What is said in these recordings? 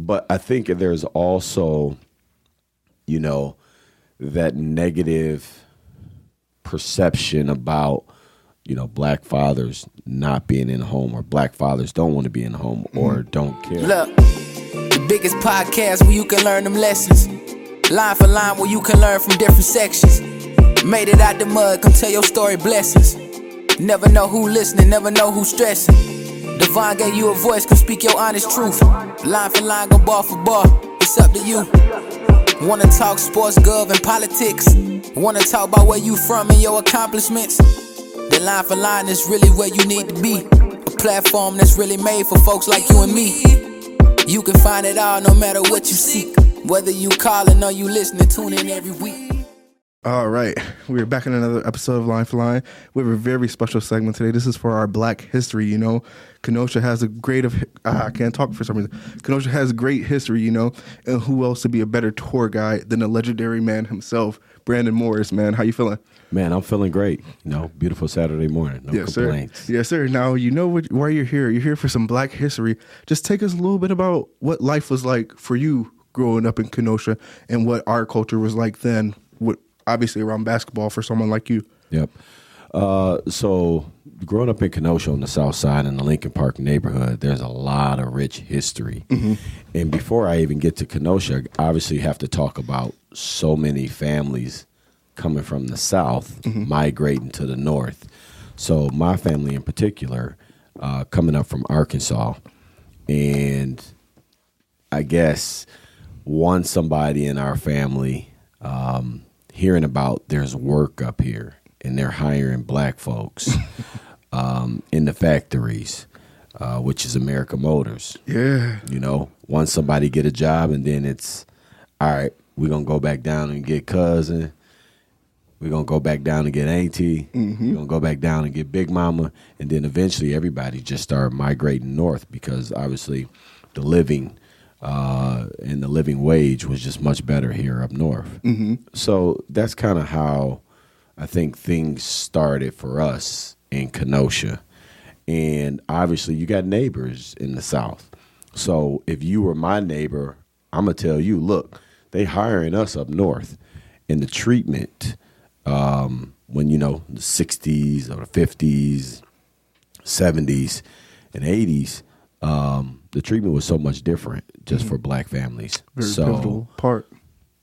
but I think there's also, you know, that negative perception about, you know, black fathers not being in home or black fathers don't want to be in home mm-hmm. or don't care. Look, the biggest podcast where you can learn them lessons. Line for line where you can learn from different sections. Made it out the mud, come tell your story, blessings. Never know who listening, never know who stressing. Divine gave you a voice, come speak your honest truth. Line for line, go bar for bar, it's up to you. Wanna talk sports, gov, and politics? Wanna talk about where you from and your accomplishments? The line for line is really where you need to be. A platform that's really made for folks like you and me. You can find it all no matter what you seek. Whether you calling or you listening, tune in every week. All right, we're back in another episode of Line for Line. We have a very special segment today. This is for our Black history. You know, Kenosha has a great of ah, I can't talk for some reason. Kenosha has great history. You know, and who else to be a better tour guide than the legendary man himself, Brandon Morris? Man, how you feeling? Man, I'm feeling great. You know, beautiful Saturday morning. No yes, complaints. sir. Yes, sir. Now you know what, why you're here. You're here for some Black history. Just take us a little bit about what life was like for you growing up in Kenosha and what our culture was like then. What obviously around basketball for someone like you. Yep. Uh, so growing up in Kenosha on the south side in the Lincoln Park neighborhood, there's a lot of rich history. And before I even get to Kenosha, I obviously have to talk about so many families coming from the south migrating to the north. So my family in particular, uh, coming up from Arkansas, and I guess once somebody in our family um, hearing about there's work up here and they're hiring black folks um, in the factories, uh, which is America Motors. Yeah. You know, once somebody get a job and then it's all right, we're gonna go back down and get cousin. We're gonna go back down and get auntie. We're gonna go back down and get big mama, and then eventually everybody just started migrating north because obviously the living uh, and the living wage was just much better here up north. So that's kind of how I think things started for us in Kenosha. And obviously, you got neighbors in the South. So if you were my neighbor, I'm gonna tell you, look, they hiring us up north, and the treatment um, when you know the '60s or the '50s, '70s, and '80s, um, the treatment was so much different just for black families. Very so pivotal part.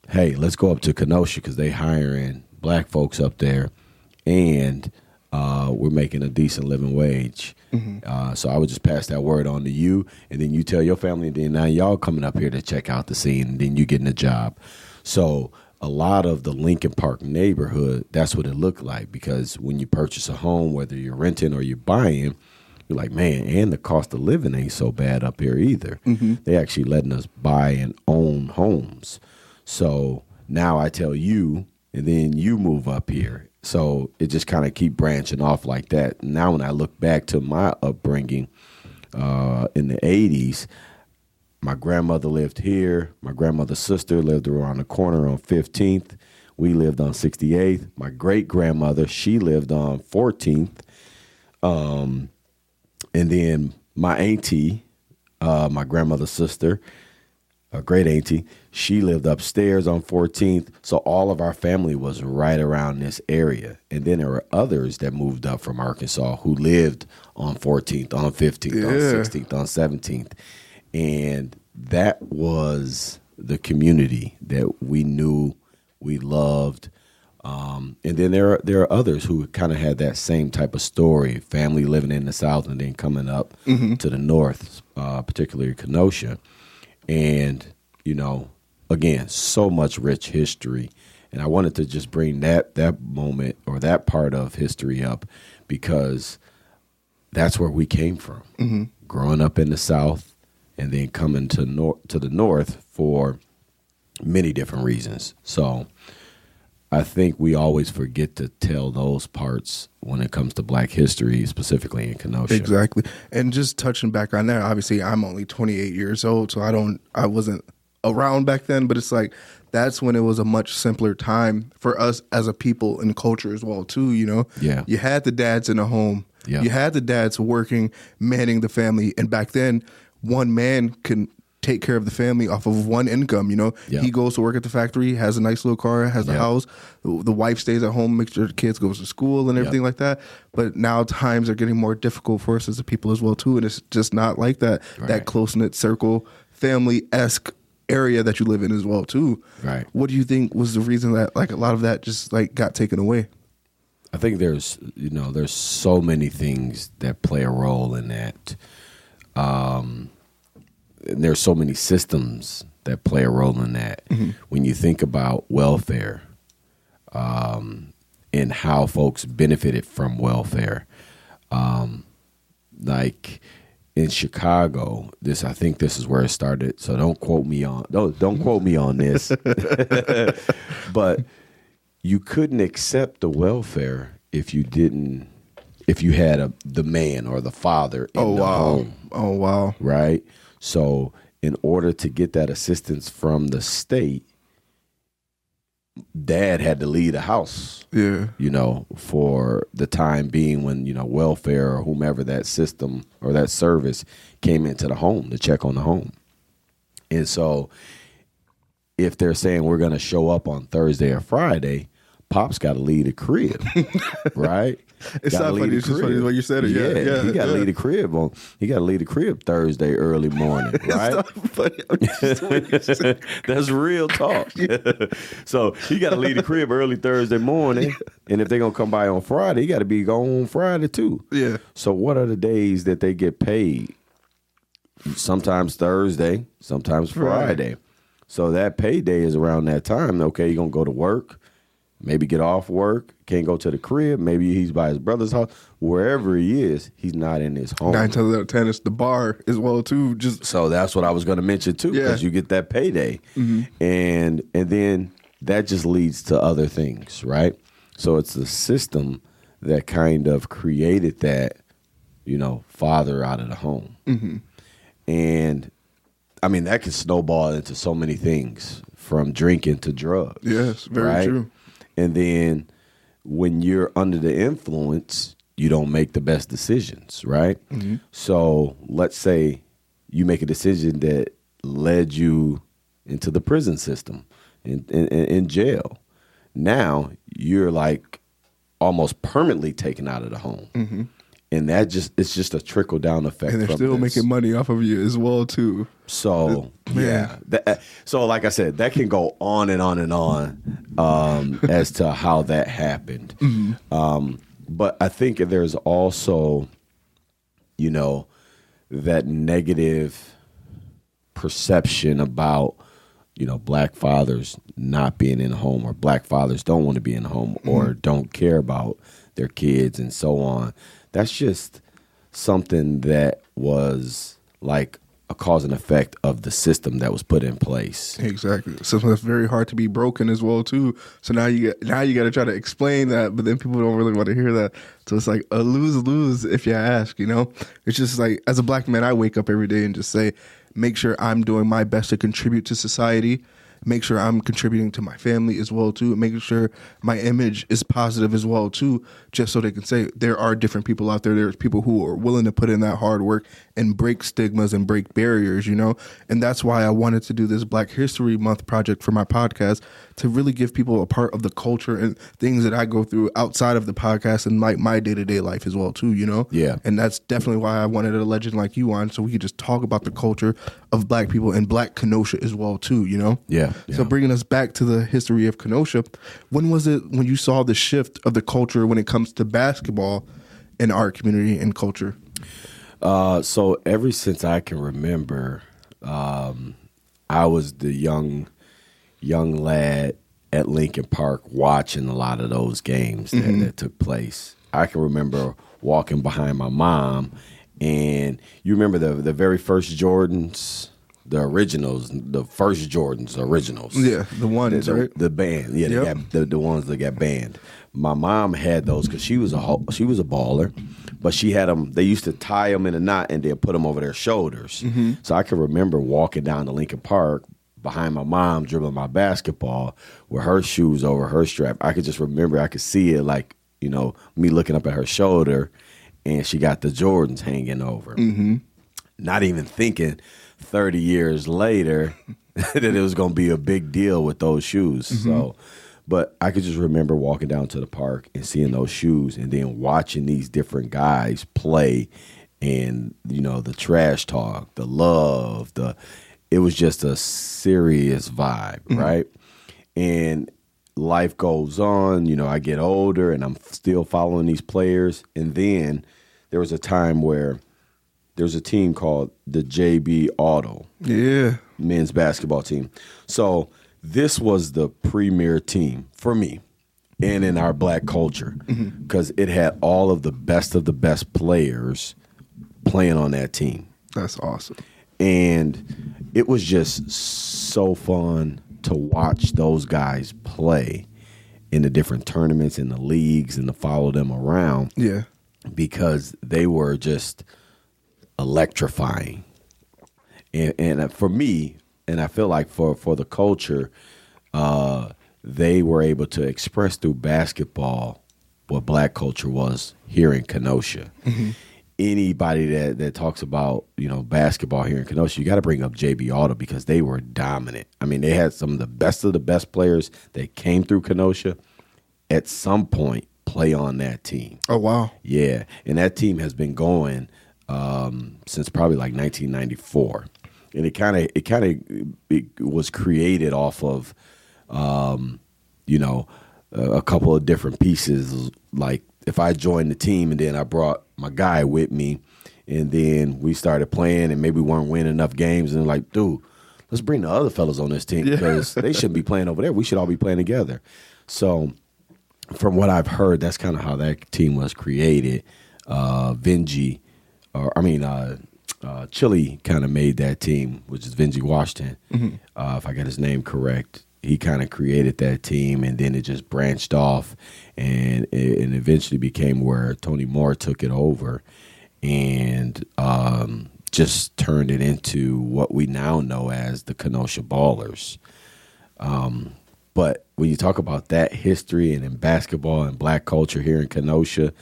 hey, let's go up to Kenosha because they hiring black folks up there, and uh, we're making a decent living wage. Uh, so I would just pass that word on to you, and then you tell your family, and then now y'all coming up here to check out the scene, and then you getting a job. So a lot of the Lincoln Park neighborhood, that's what it looked like because when you purchase a home, whether you're renting or you're buying, you're like, man, and the cost of living ain't so bad up here either. They actually letting us buy and own homes. So now I tell you, and then you move up here. So it just kind of keep branching off like that. Now when I look back to my upbringing uh, in the '80s, my grandmother lived here. My grandmother's sister lived around the corner on 15th. We lived on 68th. My great grandmother, she lived on 14th. Um, and then my auntie, uh, my grandmother's sister, a great auntie, she lived upstairs on 14th. So all of our family was right around this area. And then there were others that moved up from Arkansas who lived on 14th, on 15th, on 16th, on 17th. And that was the community that we knew, we loved. Um, and then there are, there are others who kind of had that same type of story, family living in the South and then coming up to the North, uh, particularly Kenosha. And, you know, again, so much rich history. And I wanted to just bring that that moment or that part of history up because that's where we came from. Growing up in the South and then coming to nor- to the North for many different reasons. So I think we always forget to tell those parts when it comes to Black history, specifically in Kenosha. Exactly. And just touching back on that, obviously I'm only 28 years old, so I don't I wasn't around back then, but it's like that's when it was a much simpler time for us as a people and culture as well too, you know. Yeah. You had the dads in the home. Yeah. You had the dads working, manning the family, and back then one man can take care of the family off of one income. You know, Yeah. he goes to work at the factory, has a nice little car, has a Yeah. house. The wife stays at home, makes sure the kids goes to school and everything Yeah. like that. But now times are getting more difficult for us as a people as well too, and it's just not like that. That close knit circle, family esque area that you live in as well too. Right. What do you think was the reason that like a lot of that just like got taken away? I think there's you know there's so many things that play a role in that. Um, and there's so many systems that play a role in that. When you think about welfare, um, and how folks benefited from welfare, um, like in Chicago, this I think this is where it started. So don't quote me on don't don't quote me on this, but you couldn't accept the welfare if you didn't if you had a the man or the father in Oh the wow. home Oh wow. right so in order to get that assistance from the state dad had to leave the house Yeah. you know for the time being when you know welfare or whomever that system or that service came into the home to check on the home and so if they're saying we're going to show up on thursday or friday pop's got to leave the crib right It's Gotta not funny, it's just funny way you said it. Yeah, yeah, he got to yeah. leave the crib on. He got to leave the crib Thursday early morning, right? Funny. I'm just the way you said it. That's real talk. so he got to leave the crib early Thursday morning, and if they're gonna come by on Friday, he got to be gone on Friday too. Yeah. So what are the days that they get paid? Sometimes Thursday, sometimes Right. Friday. So that payday is around that time. Okay, you're gonna go to work, maybe get off work, can't go to the crib. Maybe he's by his brother's house. Wherever he is, he's not in his home. Nine times out of ten, it's the bar as well too. Just So that's what I was going to mention too, Yeah. because you get that payday, Mm-hmm. and and then that just leads to other things, right? So it's the system that kind of created that, you know, father out of the home, Mm-hmm. and I mean that can snowball into so many things, from drinking to drugs. Yes, very right? true. And then when you're under the influence, you don't make the best decisions, right? Mm-hmm. So let's say you make a decision that led you into the prison system, in, in, in jail. Now you're like almost permanently taken out of the home. And that just it's just a trickle down effect. Mm-hmm. and they're still this. making money off of you as well too. So Man. yeah, that, so like I said, that can go on and on and on um, as to how that happened. Um, but I think there's also, you know, that negative perception about you know black fathers not being in the home or black fathers don't want to be in the home or don't care about their kids and so on that's just something that was like a cause and effect of the system that was put in place Exactly. Something that's very hard to be broken as well too. So now you get now you got to try to explain that, but then people don't really want to hear that. So it's like a lose lose if you ask. You know, it's just like as a black man, I wake up every day and just say, make sure I'm doing my best to contribute to society. Make sure I'm contributing to my family as well too, and making sure my image is positive as well too, just so they can say there are different people out there. There's people who are willing to put in that hard work and break stigmas and break barriers, you know. And that's why I wanted to do this Black History Month project for my podcast to really give people a part of the culture and things that I go through outside of the podcast and like my day to day life as well too, you know. Yeah. And that's definitely why I wanted a legend like you on, so we could just talk about the culture of Black people and Black Kenosha as well too, you know. Yeah, So bringing us back to the history of Kenosha, when was it when you saw the shift of the culture when it comes to basketball in our community and culture? Uh, so ever since I can remember, um, I was the young, young lad at Lincoln Park watching a lot of those games that, that took place. I can remember walking behind my mom, and you remember the the very first Jordans, the originals, the first Jordans, the originals. Yeah, the ones, the, right? The band, yeah, Yep. got the, the ones that got banned. My mom had those because she was a she was a baller, but she had them. They used to tie them in a knot and then put them over their shoulders. Mm-hmm. So I can remember walking down to Lincoln Park behind my mom dribbling my basketball with her shoes over her strap. I could just remember. I could see it like you know me looking up at her shoulder, and she got the Jordans hanging over. Mm-hmm. Not even thinking 30 years later that it was going to be a big deal with those shoes. So, but I could just remember walking down to the park and seeing those shoes and then watching these different guys play and, you know, the trash talk, the love, the, it was just a serious vibe, mm-hmm. right? And life goes on, you know, I get older and I'm still following these players. And then there was a time where there's a team called the JB Auto Yeah. men's basketball team. So this was the premier team for me and in our black culture mm-hmm. because it had all of the best of the best players playing on that team. That's awesome. And it was just so fun to watch those guys play in the different tournaments in the leagues and to follow them around Yeah. because they were just electrifying. And, and for me, and I feel like for, for the culture, uh, they were able to express through basketball what black culture was here in Kenosha. Anybody that, that talks about you know basketball here in Kenosha, you got to bring up JB Auto because they were dominant. I mean, they had some of the best of the best players that came through Kenosha. At some point, play on that team. Oh wow. Yeah, and that team has been going um, since probably like 1994, and it kind of it kind of it was created off of, um, you know, a, a couple of different pieces. Like if I joined the team and then I brought my guy with me, and then we started playing, and maybe we weren't winning enough games, and like, dude, let's bring the other fellas on this team because they shouldn't be playing over there. We should all be playing together. So from what I've heard, that's kind of how that team was created. Uh, Vinji, or I mean, uh, uh, Chili kind of made that team, which is Vinji Washington. Uh, if I got his name correct, he kind of created that team, and then it just branched off, and it, and eventually became where Tony Moore took it over, and um, just turned it into what we now know as the Kenosha Ballers. But when you talk about that history and in basketball and black culture here in Kenosha,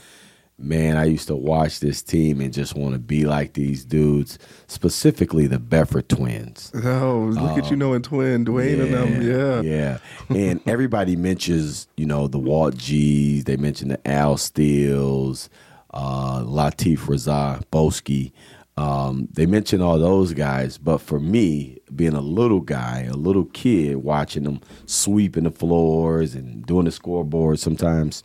man, I used to watch this team and just want to be like these dudes, specifically the Befford twins. Oh, look at you knowing twin Dwayne and them. Yeah. Yeah. And everybody mentions, you know, the Walt G's, they mention the Al Steels, uh, Latif Razak, Boski. Um, they mention all those guys, but for me, being a little guy, a little kid, watching them sweeping the floors and doing the scoreboard sometimes,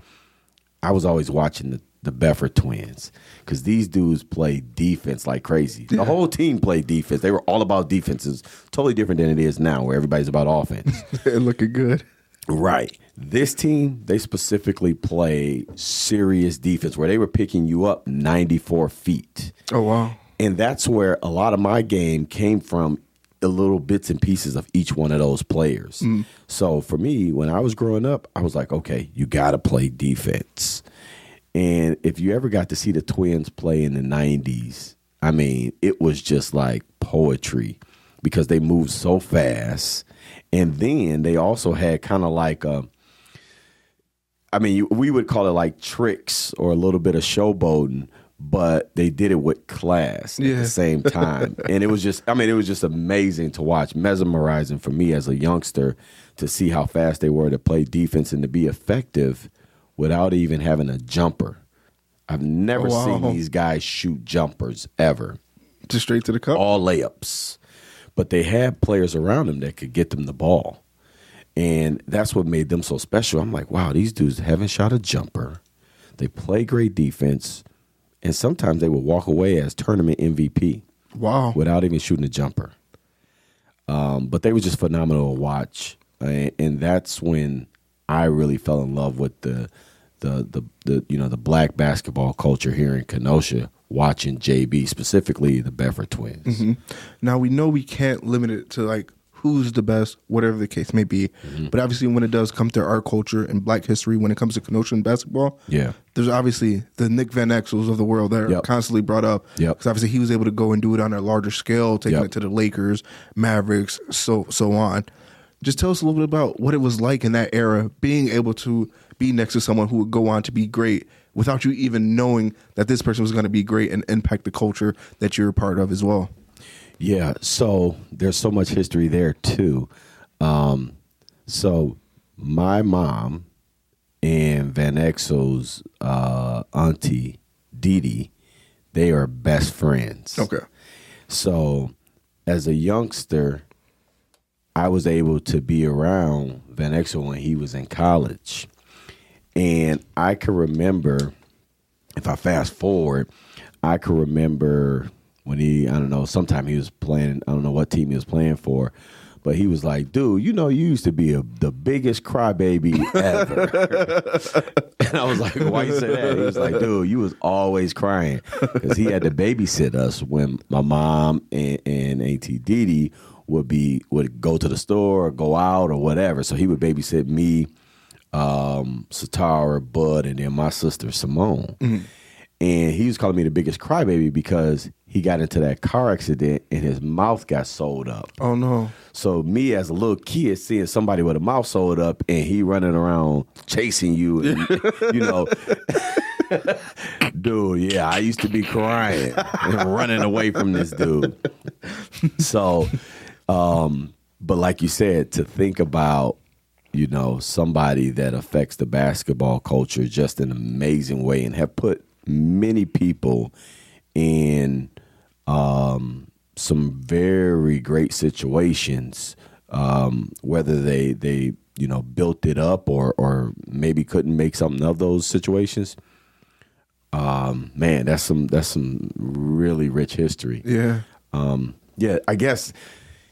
I was always watching the, the Befford twins because these dudes play defense like crazy. The whole team played defense. They were all about defenses, totally different than it is now, where everybody's about offense. looking good. right. This team, they specifically play serious defense where they were picking you up 94 feet. Oh wow. And that's where a lot of my game came from the little bits and pieces of each one of those players. Mm. So for me, when I was growing up, I was like, okay, you got to play defense. And if you ever got to see the Twins play in the 90s, I mean, it was just like poetry because they moved so fast. And then they also had kind of like a, I mean, we would call it like tricks or a little bit of showboating, but they did it with class at the same time. and it was just, I mean, it was just amazing to watch, mesmerizing for me as a youngster to see how fast they were to play defense and to be effective without even having a jumper. I've never Oh, wow. seen these guys shoot jumpers ever Just straight to the cup. all layups. But they had players around them that could get them the ball. And that's what made them so special. I'm like, wow, these dudes haven't shot a jumper. They play great defense. And sometimes they would walk away as tournament MVP Wow. without even shooting a jumper. Um, but they were just phenomenal to watch. And, and that's when I really fell in love with the, the the the you know the black basketball culture here in Kenosha. Watching JB specifically the Befford twins. Now we know we can't limit it to like who's the best, whatever the case may be. Mm-hmm. But obviously, when it does come to our culture and Black history, when it comes to Kenosha and basketball, Yeah. there's obviously the Nick Van Exels of the world that are Yep. constantly brought up. Yep. because obviously he was able to go and do it on a larger scale, taking Yep. it to the Lakers, Mavericks, so so on. Just tell us a little bit about what it was like in that era, being able to be next to someone who would go on to be great without you even knowing that this person was going to be great and impact the culture that you're a part of as well. Yeah, so there's so much history there too. Um, so my mom and Van Exel's uh, auntie Didi, they are best friends. Okay. So as a youngster, I was able to be around Van Exel when he was in college. And I can remember, if I fast forward, I can remember when he, I don't know, sometime he was playing, I don't know what team he was playing for, but he was like, dude, you know, you used to be a, the biggest crybaby ever. and I was like, why you say that? He was like, dude, you was always crying. Because he had to babysit us when my mom and, and Auntie Didi would be, would go to the store or go out or whatever. So he would babysit me, um, Satara, Bud, and then my sister Simone. And he was calling me the biggest crybaby because he got into that car accident and his mouth got sewed up. Oh no. So me as a little kid seeing somebody with a mouth sewed up and he running around chasing you, and, you know, dude, yeah, I used to be crying and running away from this dude. So, um, but like you said, to think about, you know, somebody that affects the basketball culture just in an amazing way and have put many people in um, some very great situations, um, whether they they you know built it up or or maybe couldn't make something of those situations. Um, man, that's some that's some really rich history. Yeah. Um, yeah, I guess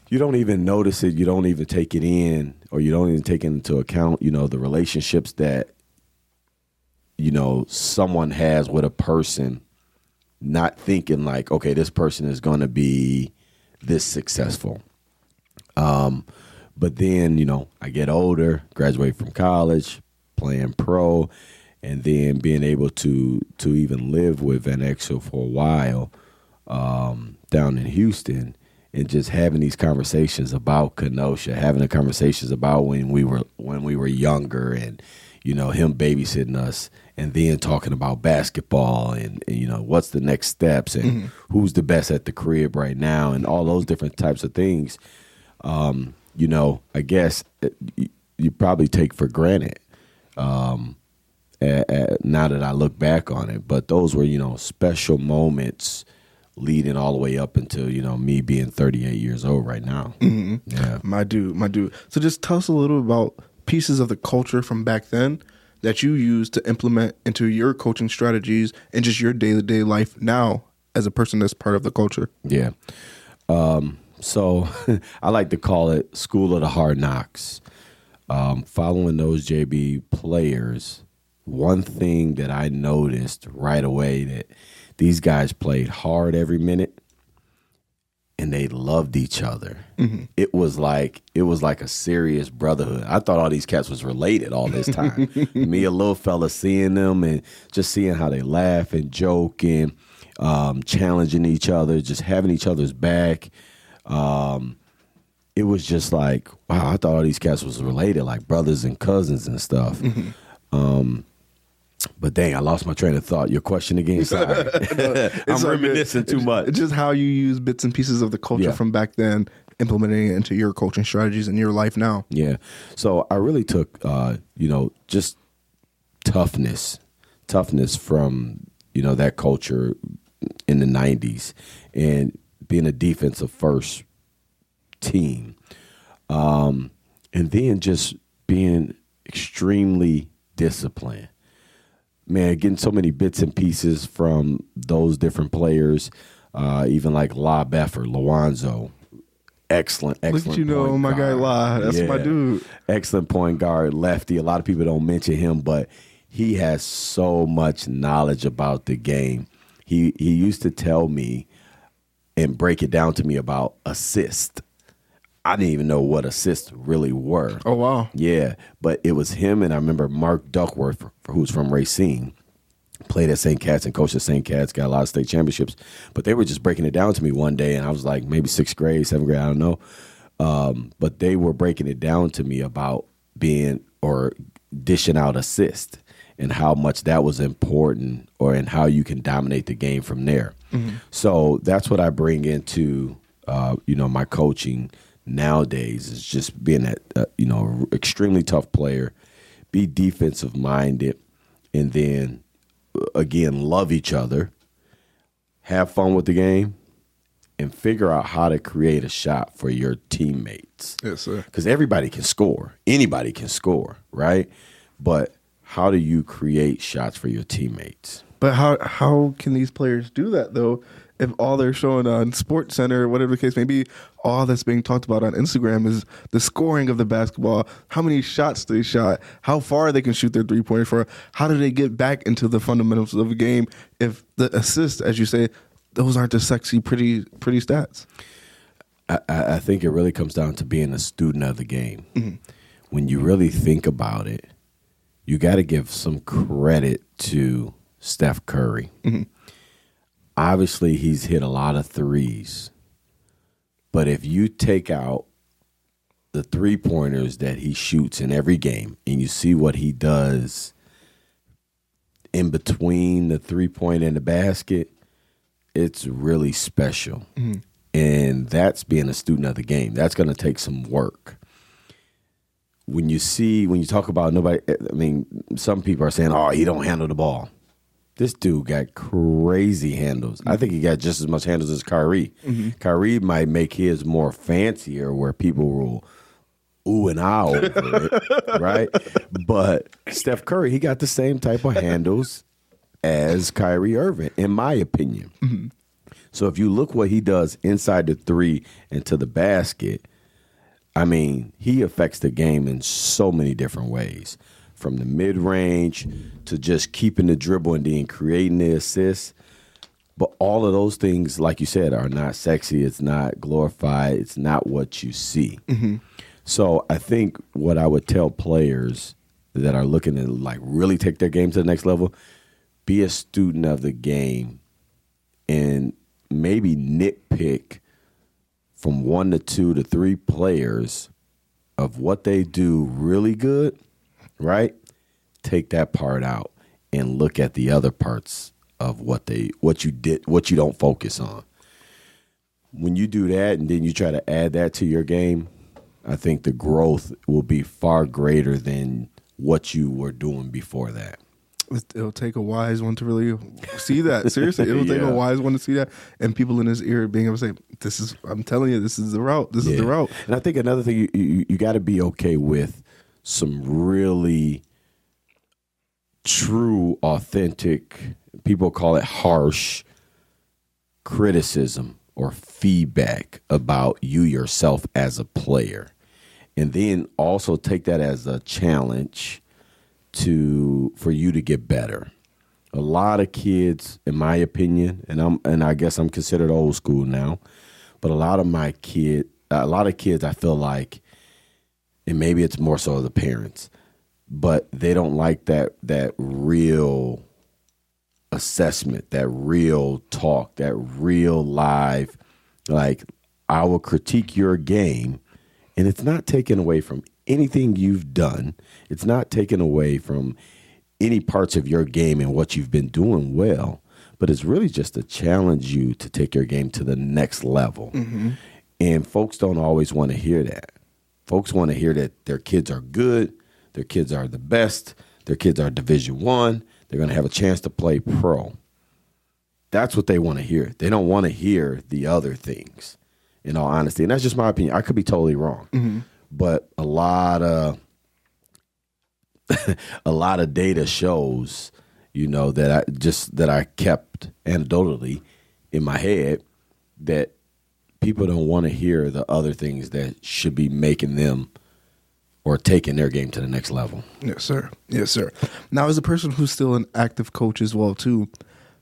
you don't even notice it. You don't even take it in, or you don't even take into account. You know the relationships that you know someone has with a person, not thinking like, okay, this person is going to be this successful. Um, but then you know I get older, graduate from college, playing pro, and then being able to to even live with Van Exel for a while um, down in Houston and just having these conversations about Kenosha, having the conversations about when we were when we were younger and you know him babysitting us and then talking about basketball and, and you know what's the next steps and who's the best at the crib right now and all those different types of things um, you know I guess uh, you, probably take for granted um, a- a- now that I look back on it. But those were, you know, special moments leading all the way up until, you know, me being 38 years old right now. Yeah. My dude, my dude. So just tell us a little about pieces of the culture from back then that you use to implement into your coaching strategies and just your day to day life now as a person that's part of the culture. Yeah. Um, so I like to call it School of the Hard Knocks. Um, following those JB players, one thing that I noticed right away that these guys played hard every minute and they loved each other. It was like it was like a serious brotherhood. I thought all these cats was related all this time. Me, a little fella, seeing them and just seeing how they laugh and joke and um, challenging each other, just having each other's back. Um, it was just like wow. I thought all these cats was related, like brothers and cousins and stuff. Um, but dang, I lost my train of thought. Your question again? Sorry, I'm all good. reminiscing too much. It's just how you use bits and pieces of the culture Yeah. from back then, implementing it into your coaching strategies in your life now. Yeah. So I really took, uh, you know, just toughness, toughness from, you know, that culture in the 90s and being a defensive first team. Um, and then just being extremely disciplined. Man, getting so many bits and pieces from those different players, uh, even like La Beffer, Lawanzo. Excellent, excellent. Look at you know my guy. La. That's my dude. Excellent point guard, lefty. A lot of people don't mention him, but he has so much knowledge about the game. He he used to tell me and break it down to me about assist. I didn't even know what assists really were. Oh wow. Yeah, but it was him, and I remember Mark Duckworth, who's from Racine, played at St. Cat's and coached at St. Cat's, got a lot of state championships. But they were just breaking it down to me one day, and I was like maybe sixth grade, seventh grade, I don't know. Um, but they were breaking it down to me about being or dishing out assist and how much that was important, or and how you can dominate the game from there. So that's what I bring into uh, you know, my coaching nowadays is just being that uh, you know extremely tough player, be defensive minded, and then uh, again love each other, have fun with the game, and figure out how to create a shot for your teammates. Yes, sir. Because everybody can score, anybody can score, right? But how do you create shots for your teammates? But how how can these players do that though? If all they're showing on Sports Center, whatever the case may be, all that's being talked about on Instagram is the scoring of the basketball, how many shots they shot, how far they can shoot their three pointers for, how do they get back into the fundamentals of the game? If the assists, as you say, those aren't the sexy, pretty, pretty stats. I, I think it really comes down to being a student of the game. Mm-hmm. When you really think about it, you got to give some credit to Steph Curry. Mm-hmm. Obviously, he's hit a lot of threes. But if you take out the three pointers that he shoots in every game and you see what he does in between the three point and the basket, it's really special. Mm-hmm. And that's being a student of the game. That's going to take some work. When you see, when you talk about nobody, I mean, some people are saying, oh, he don't handle the ball. This dude got crazy handles. I think he got just as much handles as Kyrie. Mm-hmm. Kyrie might make his more fancier, where people will ooh and ah over it, right? But Steph Curry, he got the same type of handles as Kyrie Irving, in my opinion. Mm-hmm. So if you look what he does inside the three and to the basket, I mean, he affects the game in so many different ways from the mid range to just keeping the dribble and then creating the assist. But all of those things, like you said, are not sexy. It's not glorified. It's not what you see. Mm-hmm. So I think what I would tell players that are looking to like really take their game to the next level, be a student of the game and maybe nitpick from one to two to three players of what they do really good right? Take that part out and look at the other parts of what they what you did what you don't focus on. When you do that and then you try to add that to your game, I think the growth will be far greater than what you were doing before that. It'll take a wise one to really see that. Seriously, it'll yeah. take a wise one to see that, and people in his ear being able to say, "This is." I'm telling you, this is the route. This yeah. is the route. And I think another thing you you, you got to be okay with some really true, authentic, people call it harsh criticism or feedback about you yourself as a player. And then also take that as a challenge to for you to get better. A lot of kids, in my opinion, and I'm and I guess I'm considered old school now, but a lot of my kid a lot of kids I feel like and maybe it's more so the parents, but they don't like that that real assessment, that real talk, that real live like I will critique your game and it's not taken away from anything you've done. It's not taken away from any parts of your game and what you've been doing well, but it's really just to challenge you to take your game to the next level. Mm-hmm. And folks don't always want to hear that. Folks want to hear that their kids are good, their kids are the best, their kids are Division One. They're going to have a chance to play pro. That's what they want to hear. They don't want to hear the other things. In all honesty, and that's just my opinion. I could be totally wrong, mm-hmm. but a lot of a lot of data shows, you know, that I just that I kept anecdotally in my head that people don't want to hear the other things that should be making them or taking their game to the next level. Yes, sir. Yes, sir. Now, as a person who's still an active coach as well, too,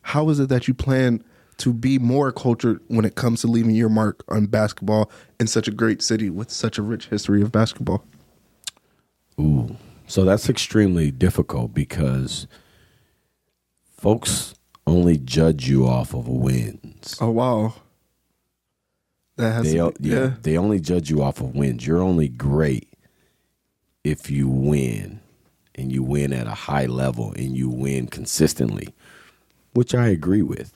how is it that you plan to be more cultured when it comes to leaving your mark on basketball in such a great city with such a rich history of basketball? Ooh, so that's extremely difficult because folks only judge you off of wins. Oh wow. That has they, yeah, yeah, they only judge you off of wins. You're only great if you win and you win at a high level and you win consistently, which I agree with.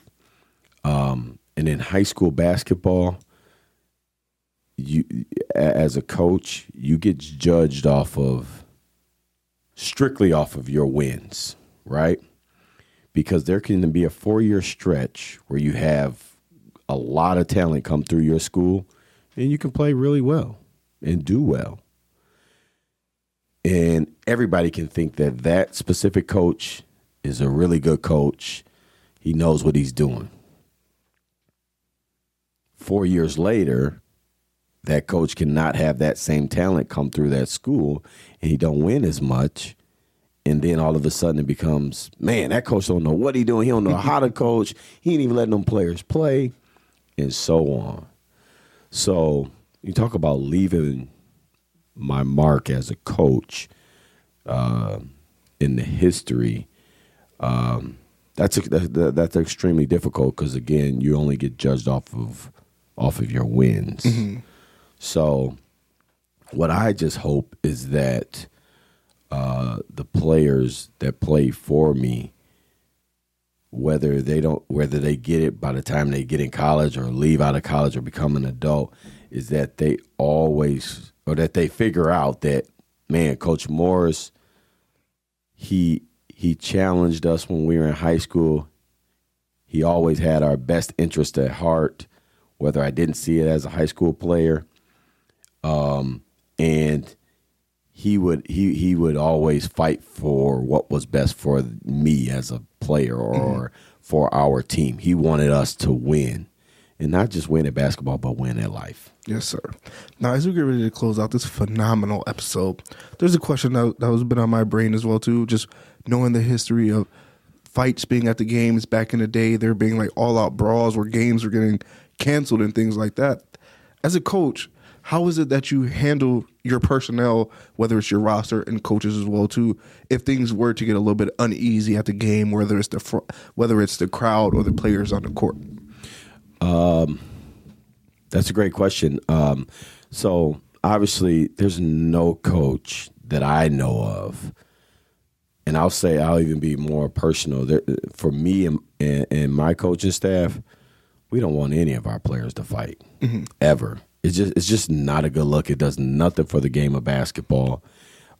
Um, and in high school basketball, you as a coach, you get judged off of strictly off of your wins, right? Because there can be a four year stretch where you have a lot of talent come through your school and you can play really well and do well. And everybody can think that that specific coach is a really good coach. He knows what he's doing. Four years later, that coach cannot have that same talent come through that school and he don't win as much and then all of a sudden it becomes man that coach don't know what he doing he don't know how to coach he ain't even letting them players play and so on so you talk about leaving my mark as a coach uh, in the history um, that's that, that's extremely difficult because again you only get judged off of off of your wins mm-hmm. So, what I just hope is that uh, the players that play for me, whether they don't, whether they get it by the time they get in college or leave out of college or become an adult, is that they always or that they figure out that man, Coach Morris, he he challenged us when we were in high school. He always had our best interest at heart, whether I didn't see it as a high school player um, and he would he he would always fight for what was best for me as a player or mm-hmm. for our team. He wanted us to win, and not just win at basketball, but win at life. Yes, sir. Now, as we get ready to close out this phenomenal episode, there's a question that that has been on my brain as well too. Just knowing the history of fights being at the games back in the day, there being like all out brawls where games were getting canceled and things like that. As a coach, how is it that you handle your personnel, whether it's your roster and coaches as well too, if things were to get a little bit uneasy at the game, whether it's the fr- whether it's the crowd or the players on the court? Um, that's a great question. Um, so obviously, there's no coach that I know of, and I'll say I'll even be more personal. There, for me and, and, and, my coaching staff, we don't want any of our players to fight mm-hmm. ever it's just it's just not a good look. It does nothing for the game of basketball.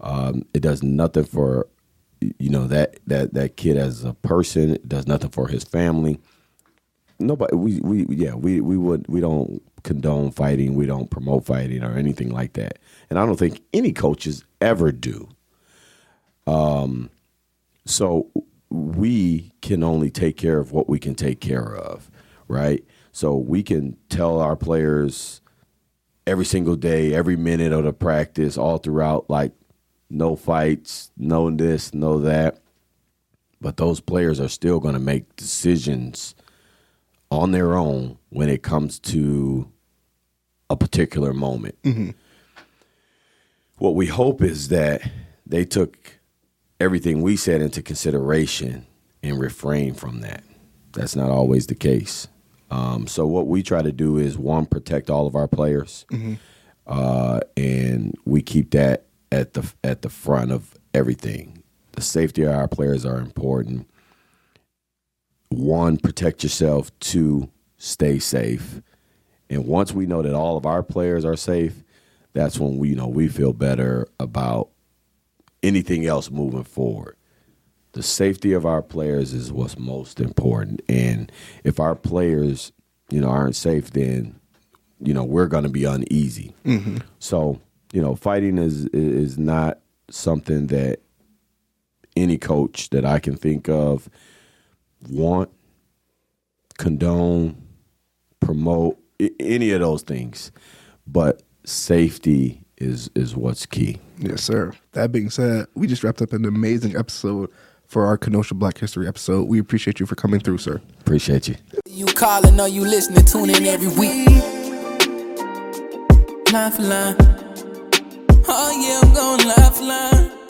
Um, it does nothing for you know that that that kid as a person. It does nothing for his family. Nobody. We we yeah we we would we don't condone fighting. We don't promote fighting or anything like that. And I don't think any coaches ever do. Um, so we can only take care of what we can take care of, right? So we can tell our players every single day, every minute of the practice, all throughout, like no fights, no this, no that. But those players are still going to make decisions on their own when it comes to a particular moment. Mm-hmm. What we hope is that they took everything we said into consideration and refrain from that. That's not always the case. Um, so what we try to do is one protect all of our players, mm-hmm. uh, and we keep that at the at the front of everything. The safety of our players are important. One, protect yourself. Two, stay safe. And once we know that all of our players are safe, that's when we you know we feel better about anything else moving forward the safety of our players is what's most important. And if our players, you know, aren't safe, then you know we're going to be uneasy. Mm-hmm. So you know, fighting is is not something that any coach that I can think of want, condone, promote any of those things. But safety is is what's key. Yes, sir. That being said, we just wrapped up an amazing episode for our Kenosha Black History episode. We appreciate you for coming through, sir. Appreciate you. You calling or you listening, tune in every week. Line for line. Oh yeah, I'm going line for line.